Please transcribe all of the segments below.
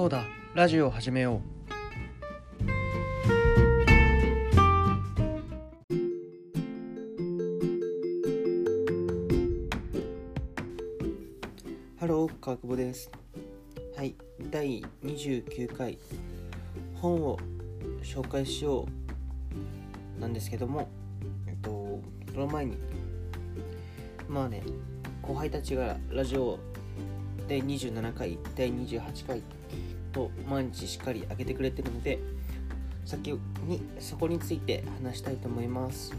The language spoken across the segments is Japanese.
そうだ。ラジオを始めよう。ハロー、川久保です。はい、第29回。本を紹介しようなんですけども、えっと、その前に、まあね、後輩たちがラジオ第27回、第28回と毎日しっかり上げてくれてるので、先にそこについて話したいと思います。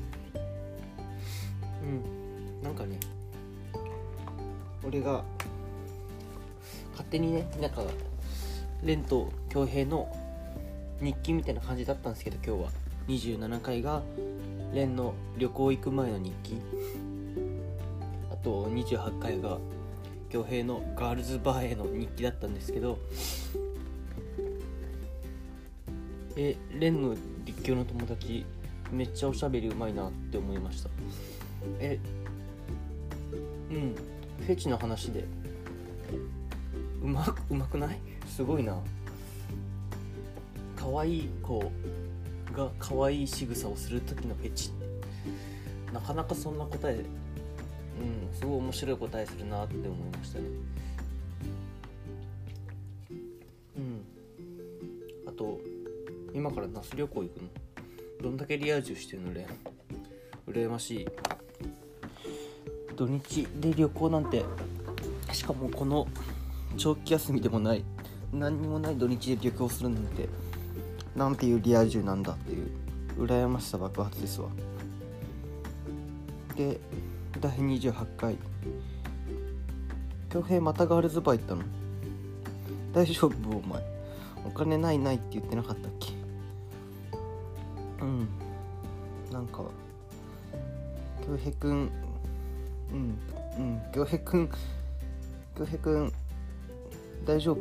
うん、なんかね、俺が勝手にねなんか蓮と恭平の日記みたいな感じだったんですけど今日は。27回が蓮の旅行行く前の日記。あと28回が恭平のガールズバーへの日記だったんですけどえ蓮の立教の友達めっちゃおしゃべりうまいなって思いました。えうんフェチの話で。うまくうまくない？すごいな。可愛い子が可愛い仕草をする時のフェチ。ってなかなかそんな答えうんすごい面白い答えするなって思いましたね。今から那須旅行行くの？どんだけリア充してるのレン羨ましい。土日で旅行なんてしかもこの長期休みでもない。何にもない土日で旅行するなんてなんていうリア充なんだっていう。羨ましさ爆発ですわ。で第28回恭平またガールズバー行ったの？大丈夫？お前。お金ないないって言ってなかったっけ？うん。なんか恭平くんうんうん。恭平くん恭平くん大丈夫？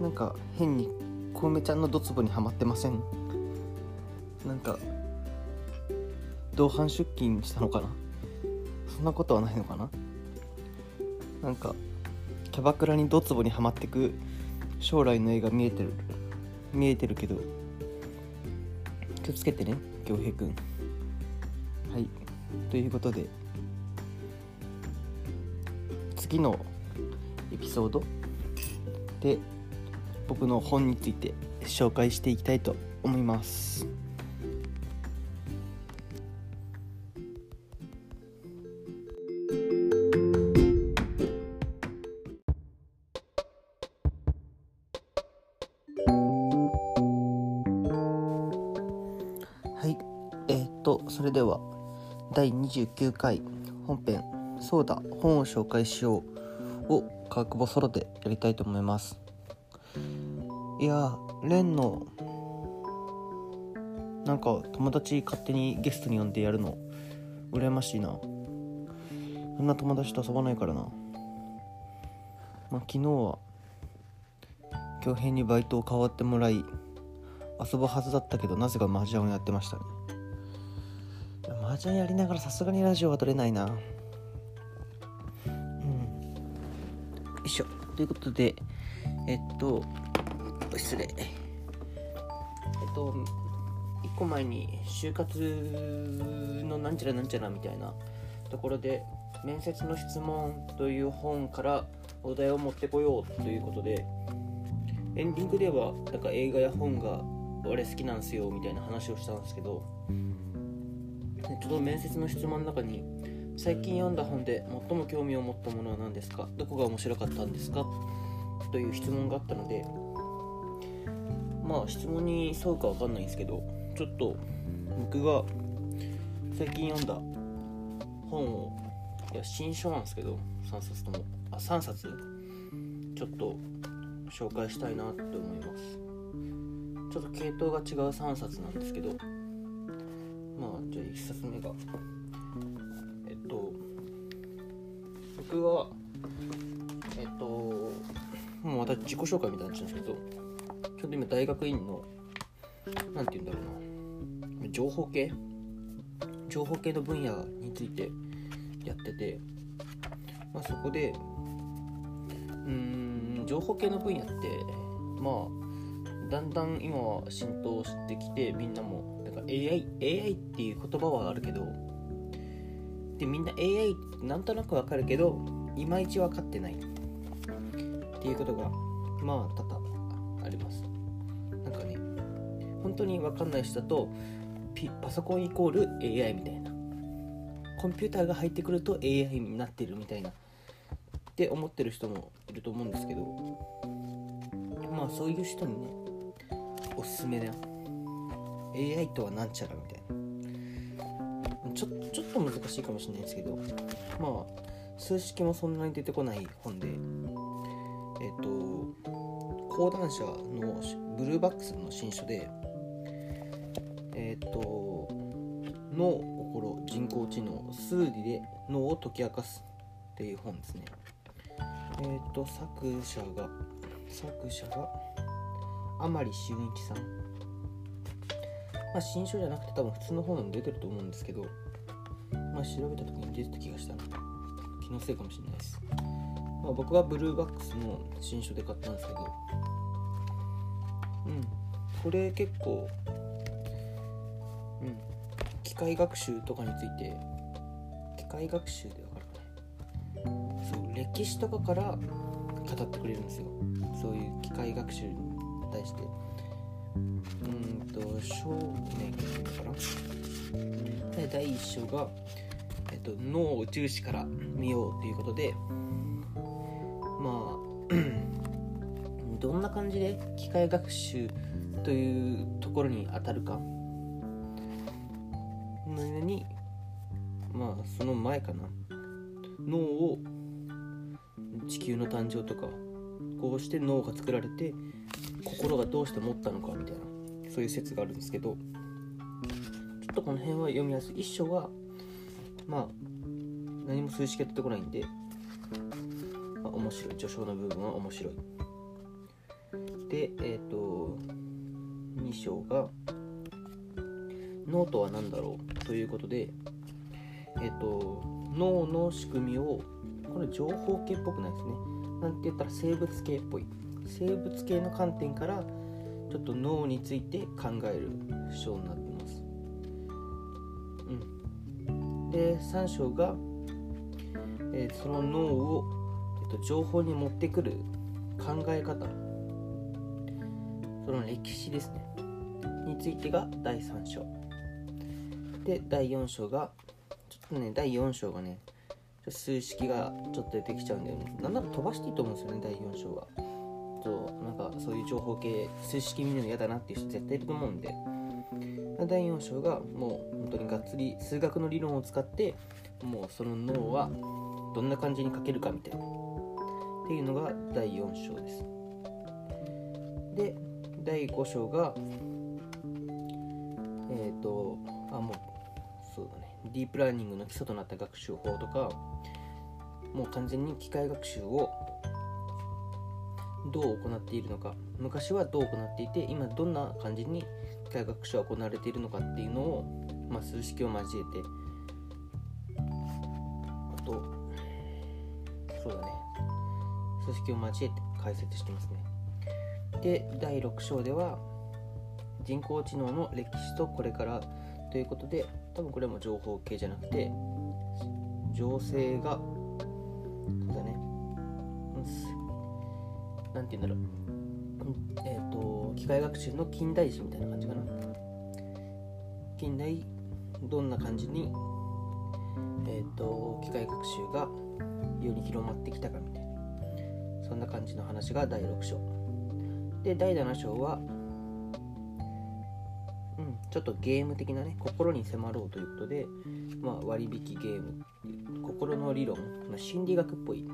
なんか変に小梅ちゃんのドツボにはまってません？なんか同伴出勤したのかな？そんなことはないのかな？なんかキャバクラにドツボにはまってく将来の絵が見えてる見えてるけど。気をつけてね恭平くんはい。ということで次のエピソードで僕の本について紹介していきたいと思います。29回本編「そうだ本を紹介しよう」を川久保ソロでやりたいと思います。いやレンのなんか友達勝手にゲストに呼んでやるの羨ましいな。そんな友達と遊ばないからな。まあ昨日は恭平にバイトを代わってもらい遊ぶはずだったけどなぜか麻雀をやってましたね。麻雀やりながらさすがにラジオは撮れないな。うん。よいしょ。ということでえっと失礼。えっと1個前に就活のなんちゃらなんちゃらみたいなところで面接の質問という本からお題を持ってこようということでエンディングではなんか映画や本が俺好きなんすよみたいな話をしたんですけどちょっと面接の質問の中に最近読んだ本で最も興味を持ったものは何ですか？どこが面白かったんですか？という質問があったのでまあ質問に沿うか分かんないんですけどちょっと僕が最近読んだ本をいや新書なんですけど3冊ともあ3冊ちょっと紹介したいなって思います。ちょっと系統が違う3冊なんですけどじゃあ1冊目が。えっと僕はえっともう私自己紹介みたいになっちゃうんですけどちょっと今大学院のなんて言うんだろうな。情報系？情報系の分野についてやってて、まあ、そこでうん情報系の分野ってまあだんだん今は浸透してきてみんなもか AI, AI っていう言葉はあるけどでみんな AI ってなんとなくわかるけどいまいち分かってない。っていうことがまあ多々あります。なんかね本当に分かんない人だとパソコンイコール AI みたいな。コンピューターが入ってくると AI になってるみたいな。って思ってる人もいると思うんですけどまあそういう人にねおすすめだよ。AI とはなんちゃらみたいな。ちょちょっと難しいかもしれないですけどまあ数式もそんなに出てこない本でえっ、と講談社のブルーバックスの新書でえっ、と脳心人工知能数理で脳を解き明かすっていう本ですね。えっ、と作者が作者が甘利俊一さん。まあ新書じゃなくて多分普通の本でも出てると思うんですけどまあ調べた時に出てた気がしたな気のせいかもしれないです。まあ、僕はブルーバックスの新書で買ったんですけどうんこれ結構うん機械学習とかについて機械学習でわかるかねそう歴史とかから語ってくれるんですよ。そういう機械学習に対して。うんと章ね結構かな。で第1章が、えっと、脳を宇宙史から見ようということでまあどんな感じで機械学習というところに当たるか。のにまあその前かな。脳を地球の誕生とかこうして脳が作られて心がどうして持ったのかみたいなそういう説があるんですけどちょっとこの辺は読みやすい。一章はまあ何も数式が出てこないんでまあ、面白い。序章の部分は面白い。でえっ、ー、と2章が脳とは何だろうということでえっ、ー、と脳の仕組みをこれ情報系っぽくないですね。なんて言ったら生物系っぽい。生物系の観点からちょっと脳について考える章になってます。うん。で3章が、えー、その脳をと、情報に持ってくる考え方。その歴史ですね。についてが第3章。で第4章がちょっとね第4章がね数式がちょっと出てきちゃうんでなんなら飛ばしていいと思うんですよね第4章は。そうなんかそういう情報系数式見るの嫌だなっていう人絶対いると思うんで。第4章がもう本当にがっつり数学の理論を使ってもうその脳はどんな感じに書けるかみたいな。っていうのが第4章です。で第5章がえっ、ー、とあもうそうだね。ディープラーニングの基礎となった学習法とかもう完全に機械学習をどう行っているのか昔はどう行っていて今どんな感じに機械学習は行われているのかっていうのを、まあ、数式を交えてあとそうだね。数式を交えて解説してますね。で第6章では人工知能の歴史とこれからということで多分これも情報系じゃなくて情勢がそうだね。何て言うんだろう。えっ、ー、と機械学習の近代史みたいな感じかな。近代どんな感じにえっ、ー、と機械学習が世に広まってきたかみたいな。そんな感じの話が第6章。で第7章はうんちょっとゲーム的なね心に迫ろうということで、まあ、割引ゲーム心の理論、まあ、心理学っぽい、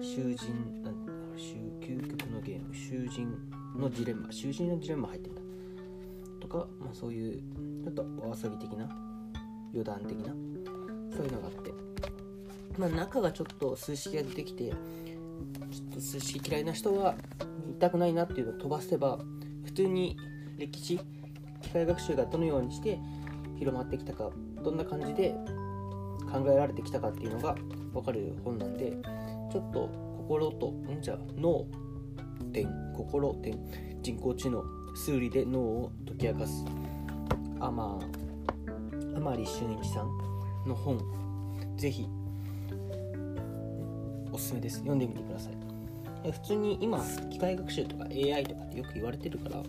囚人なん究極のゲーム囚人のジレンマ囚人のジレンマ入ってんだ。とか、まあ、そういうちょっとお遊び的な余談的なそういうのがあって。まあ、中がちょっと数式が出てきてちょっと数式嫌いな人は見たくないなっていうのを飛ばせば普通に歴史機械学習がどのようにして広まってきたかどんな感じで考えられてきたかっていうのが分かる本なんでちょっと心とんじゃ脳点心点人工知能数理で脳を解き明かすあまあ甘利俊一さんの本ぜひおすすめです読んでみてください普通に今機械学習とか AI とかってよく言われてるから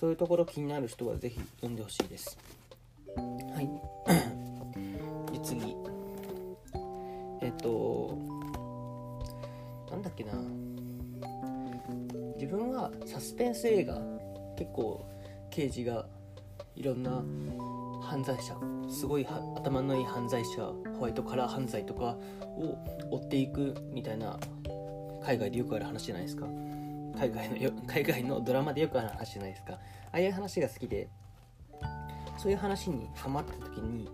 そういうところ気になる人はぜひ読んでほしいですはいで次えっとなんだっけな。自分はサスペンス映画結構刑事がいろんな犯罪者すごい頭のいい犯罪者ホワイトカラー犯罪とかを追っていくみたいな海外でよくある話じゃないですか。海外のよ海外のドラマでよくある話じゃないですか。ああいう話が好きでそういう話にハマった時に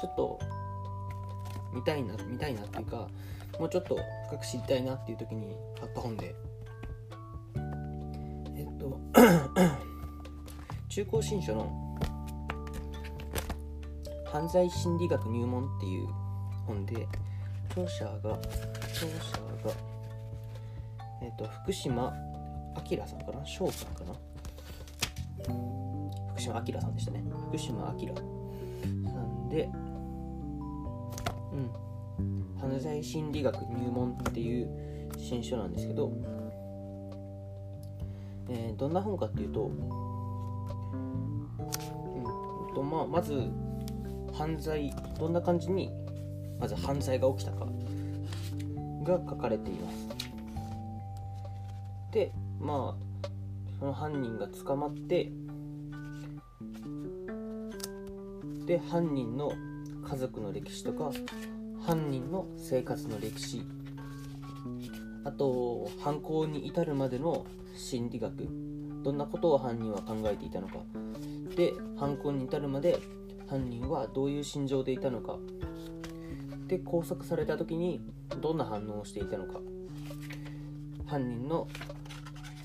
ちょっと見たいな見たいなっていうかもうちょっと深く知りたいなっていう時に買った本で。えっと 中高新書の犯罪心理学入門っていう本で著者が著者がえっと福島明さんかな？翔さんかな？福島明さんでしたね。福島明。さんでうん。犯罪心理学入門っていう新書なんですけど、えー、どんな本かっていうと,、うんとまあ、まず犯罪どんな感じにまず犯罪が起きたかが書かれています。でまあその犯人が捕まってで犯人の家族の歴史とか犯人の生活の歴史。あと犯行に至るまでの心理学。どんなことを犯人は考えていたのか。で犯行に至るまで犯人はどういう心情でいたのか。で拘束された時にどんな反応をしていたのか。犯人の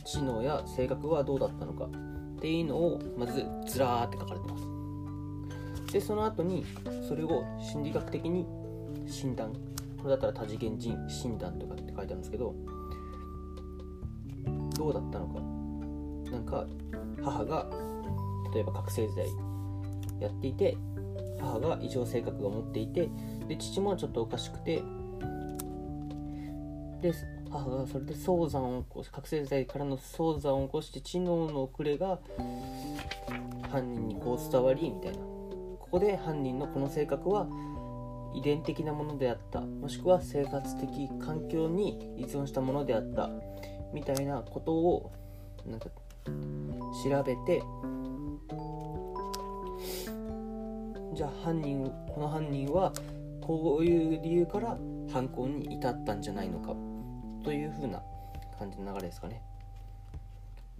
知能や性格はどうだったのか。っていうのをまずずらーって書かれてます。でその後にそれを心理学的に診断。これだったら多次元人診断とかって書いてあるんですけどどうだったのか。なんか母が例えば覚醒剤やっていて母が異常性格を持っていてで父もちょっとおかしくてで母がそれで早産を起こし覚醒剤からの早産を起こして知能の遅れが犯人にこう伝わりみたいな。ここで犯人のこの性格は遺伝的なものであった。もしくは生活的環境に依存したものであった。みたいなことをなんか調べて。じゃあ犯人この犯人はこういう理由から犯行に至ったんじゃないのか。というふうな感じの流れですかね。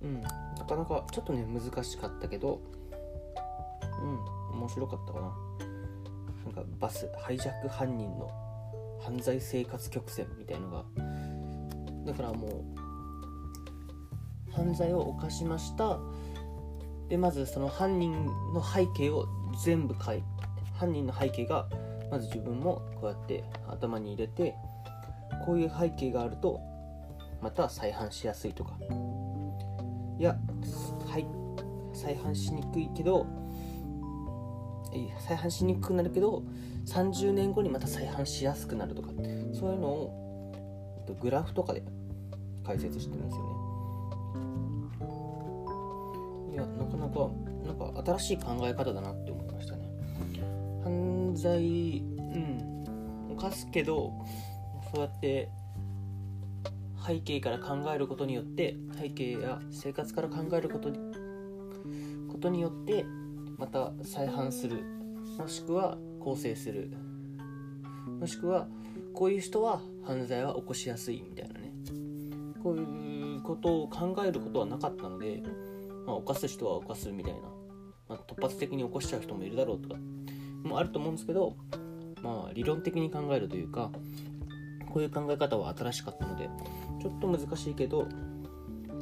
うん。なかなかちょっとね難しかったけど。うん。面白かったかな。バスハイジャック犯人の犯罪生活曲線みたいのがだからもう犯罪を犯しました。でまずその犯人の背景を全部書いて犯人の背景がまず自分もこうやって頭に入れてこういう背景があるとまた再犯しやすいとか。いや、はい、再犯しにくいけど再犯しにくくなるけど30年後にまた再犯しやすくなるとかそういうのをグラフとかで解説してるんですよね。いやなかなかなんか新しい考え方だなって思いましたね。犯罪うん犯すけどそうやって背景から考えることによって背景や生活から考えることにことによってまた再犯する。もしくは更生する。もしくはこういう人は犯罪は起こしやすいみたいなね。こういうことを考えることはなかったので、まあ、犯す人は犯すみたいな、まあ、突発的に起こしちゃう人もいるだろうとかもあると思うんですけどまあ理論的に考えるというかこういう考え方は新しかったのでちょっと難しいけど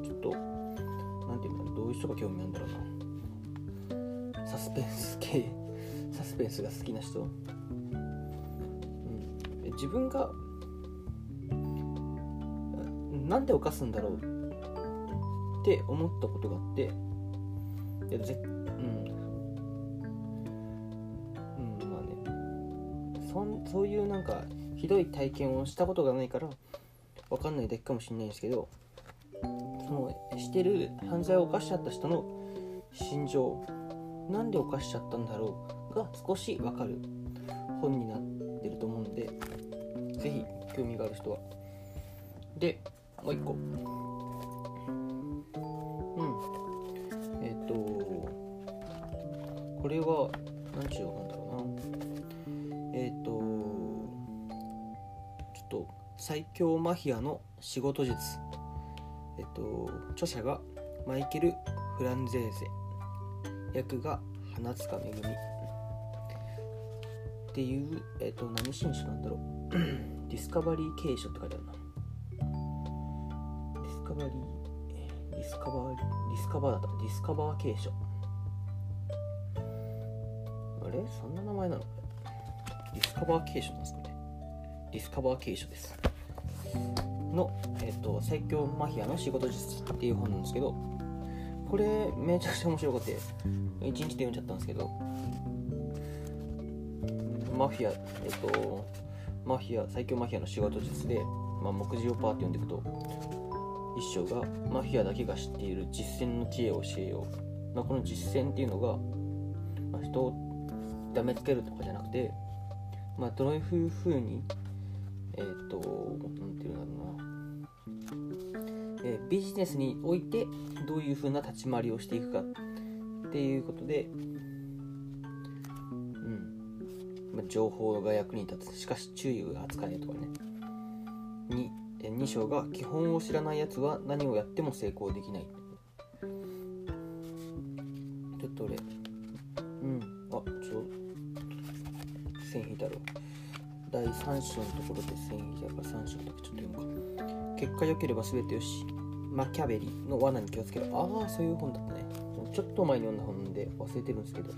ちょっと何て言うんだろうどういう人が興味あるんだろうな。サスペンス系。スペンスが好きな人、うん、自分がなんで犯すんだろうって思ったことがあっていやぜうん。うんまあね。そんそういうなんかひどい体験をしたことがないからわかんないだけかもしれないんですけどそのしてる犯罪を犯しちゃった人の心情なんで犯しちゃったんだろうが少しわかる本になってると思うんでぜひ興味がある人は。でもう一個。うん。えっ、とこれは何ちゅう本だろうな。えっ、とちょっと最強マフィアの仕事術。えっ、と著者がマイケル・フランゼーゼ。役が花塚めぐみっていう、えっと何新書なんだろう。ディスカバリー携書って書いてあるな。ディスカバリーディスカバーディスカバーだったディスカバー携書あれ？そんな名前なの？ディスカバー携書なんですかね。ディスカバー携書です。の、えっと最強マフィアの仕事術っていう本なんですけどこれめちゃくちゃ面白くて1日で読んじゃったんですけどマフィアえっとマフィア最強マフィアの仕事術で、まあ、目次をパーって読んでいくと一章がマフィアだけが知っている実践の知恵を教えよう、まあ、この実践っていうのが、まあ、人をダメつけるとかじゃなくて、まあ、どういうふうにえっ、となんていうんだろうな、えービジネスにおいてどういうふうな立ち回りをしていくかっていうことで情報が役に立つ。しかし注意が扱えとかね。にえ2章が基本を知らないやつは何をやっても成功できない。ちょっと俺。うん。あちょ線引いたろ。第3章のところで線引いたから3章だけちょっと読むか。結果良ければ全てよし。マキャベリの罠に気をつけろ。ああそういう本だったね。ちょっと前に読んだ本で忘れてるんですけど。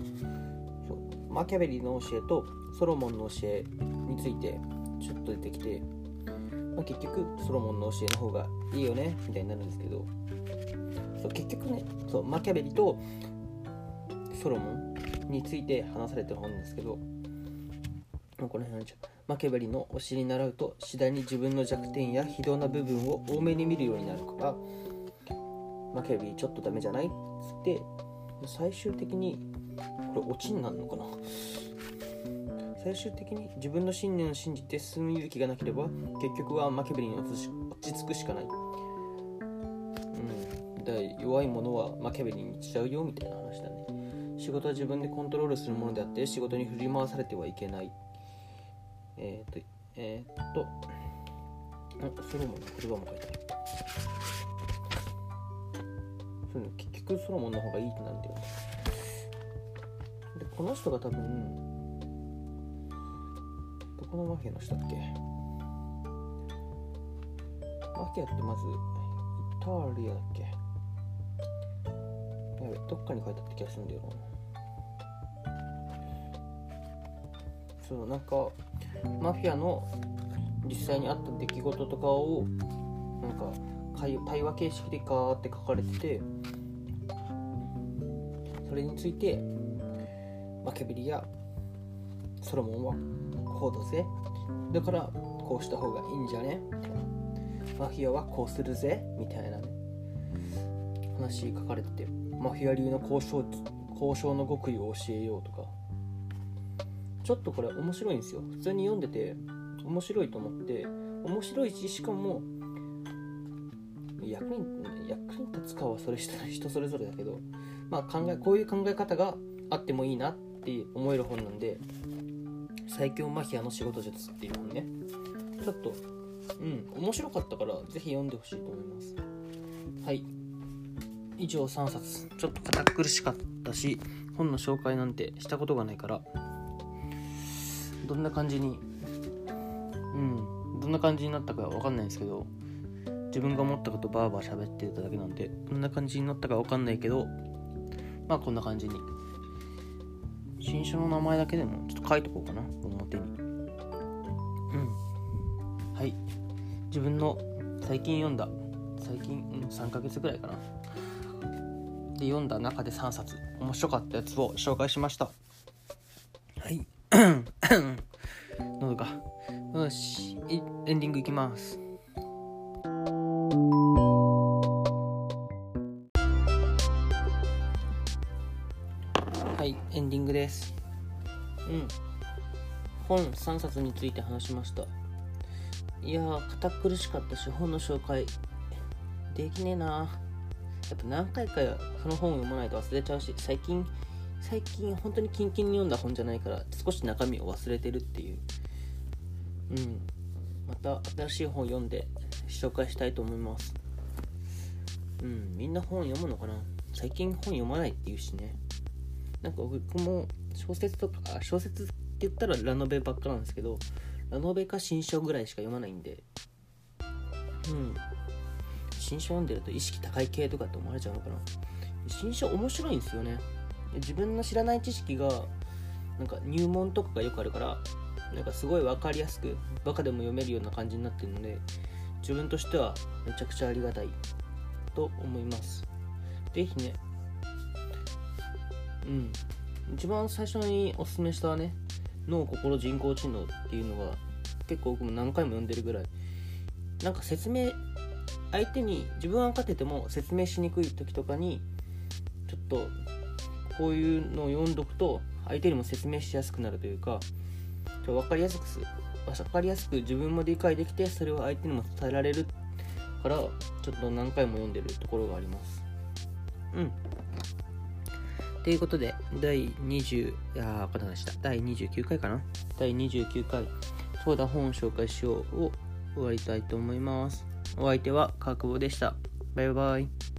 マキャベリの教えとソロモンの教えについてちょっと出てきて、まあ、結局ソロモンの教えの方がいいよねみたいになるんですけどそう結局ねそうマキャベリとソロモンについて話されてる本ですけどこの辺はちょっとマキャベリの教えに習うと次第に自分の弱点や非道な部分を多めに見るようになるからマキャベリちょっとダメじゃないっつって最終的にこれオチになるのかな？最終的に自分の信念を信じて進む勇気がなければ結局はマキャベリに落ち着くしかない。うん。だ弱いものはマキャベリにしちゃうよみたいな話だね。仕事は自分でコントロールするものであって仕事に振り回されてはいけない。えっ、とえっ、となんソロモンの言葉も書いてある。そう結局ソロモンの方がいいってなるんだよでこの人が多分どこのマフィアの人だっけ？マフィアってまずイタリアだっけ？やべどっかに書いてあった気がするんだよな。そうなんかマフィアの実際にあった出来事とかをなんか対話形式でガーって書かれててそれについてマキャベリやソロモンはこうだぜ。だからこうした方がいいんじゃね。マフィアはこうするぜ。みたいなね。話書かれててマフィア流の交渉交渉の極意を教えようとか。ちょっとこれ面白いんですよ。普通に読んでて面白いと思って面白いししかも役に役に立つかはそれ人人それぞれだけどまあ考えこういう考え方があってもいいなってって思える本なんで最強マフィアの仕事術っていう本ね。ちょっとうん面白かったからぜひ読んでほしいと思います。はい。以上3冊。ちょっと堅苦しかったし本の紹介なんてしたことがないからどんな感じにうんどんな感じになったかわかんないんですけど自分が思ったことバーバー喋ってただけなんでどんな感じになったかわかんないけどまあこんな感じに新書の名前だけでもちょっと書いとこうかな表に。うん。はい。自分の最近読んだ最近、うん、3ヶ月ぐらいかな。で読んだ中で3冊面白かったやつを紹介しました。はい。喉が。よし。エンディングいきます本3冊について話しました。いやー堅苦しかったし本の紹介。できねえな。やっぱ何回かその本を読まないと忘れちゃうし最近最近本当にキンキンに読んだ本じゃないから少し中身を忘れてるっていう。うん。また新しい本読んで紹介したいと思います。うん。みんな本読むのかな？最近本読まないって言うしね。なんか僕も小説とか小説言ったらラノベばっかなんですけどラノベか新書ぐらいしか読まないんでうん。新書読んでると意識高い系とかって思われちゃうのかな。新書面白いんですよね。自分の知らない知識がなんか入門とかがよくあるからなんかすごい分かりやすくバカでも読めるような感じになってるので自分としてはめちゃくちゃありがたいと思います。是非ね。うん。一番最初におすすめしたね脳心人工知能っていうのが結構僕も何回も読んでるぐらいなんか説明相手に自分は分かってても説明しにくい時とかにちょっとこういうのを読んどくと相手にも説明しやすくなるというか分かりやすく分かりやすく自分も理解できてそれを相手にも伝えられるからちょっと何回も読んでるところがあります。うん。ということで、第20、いやー、こでした。第29回かな第29回、そうだ、本を紹介しようを終わりたいと思います。お相手は、かくぼでした。バイバイ。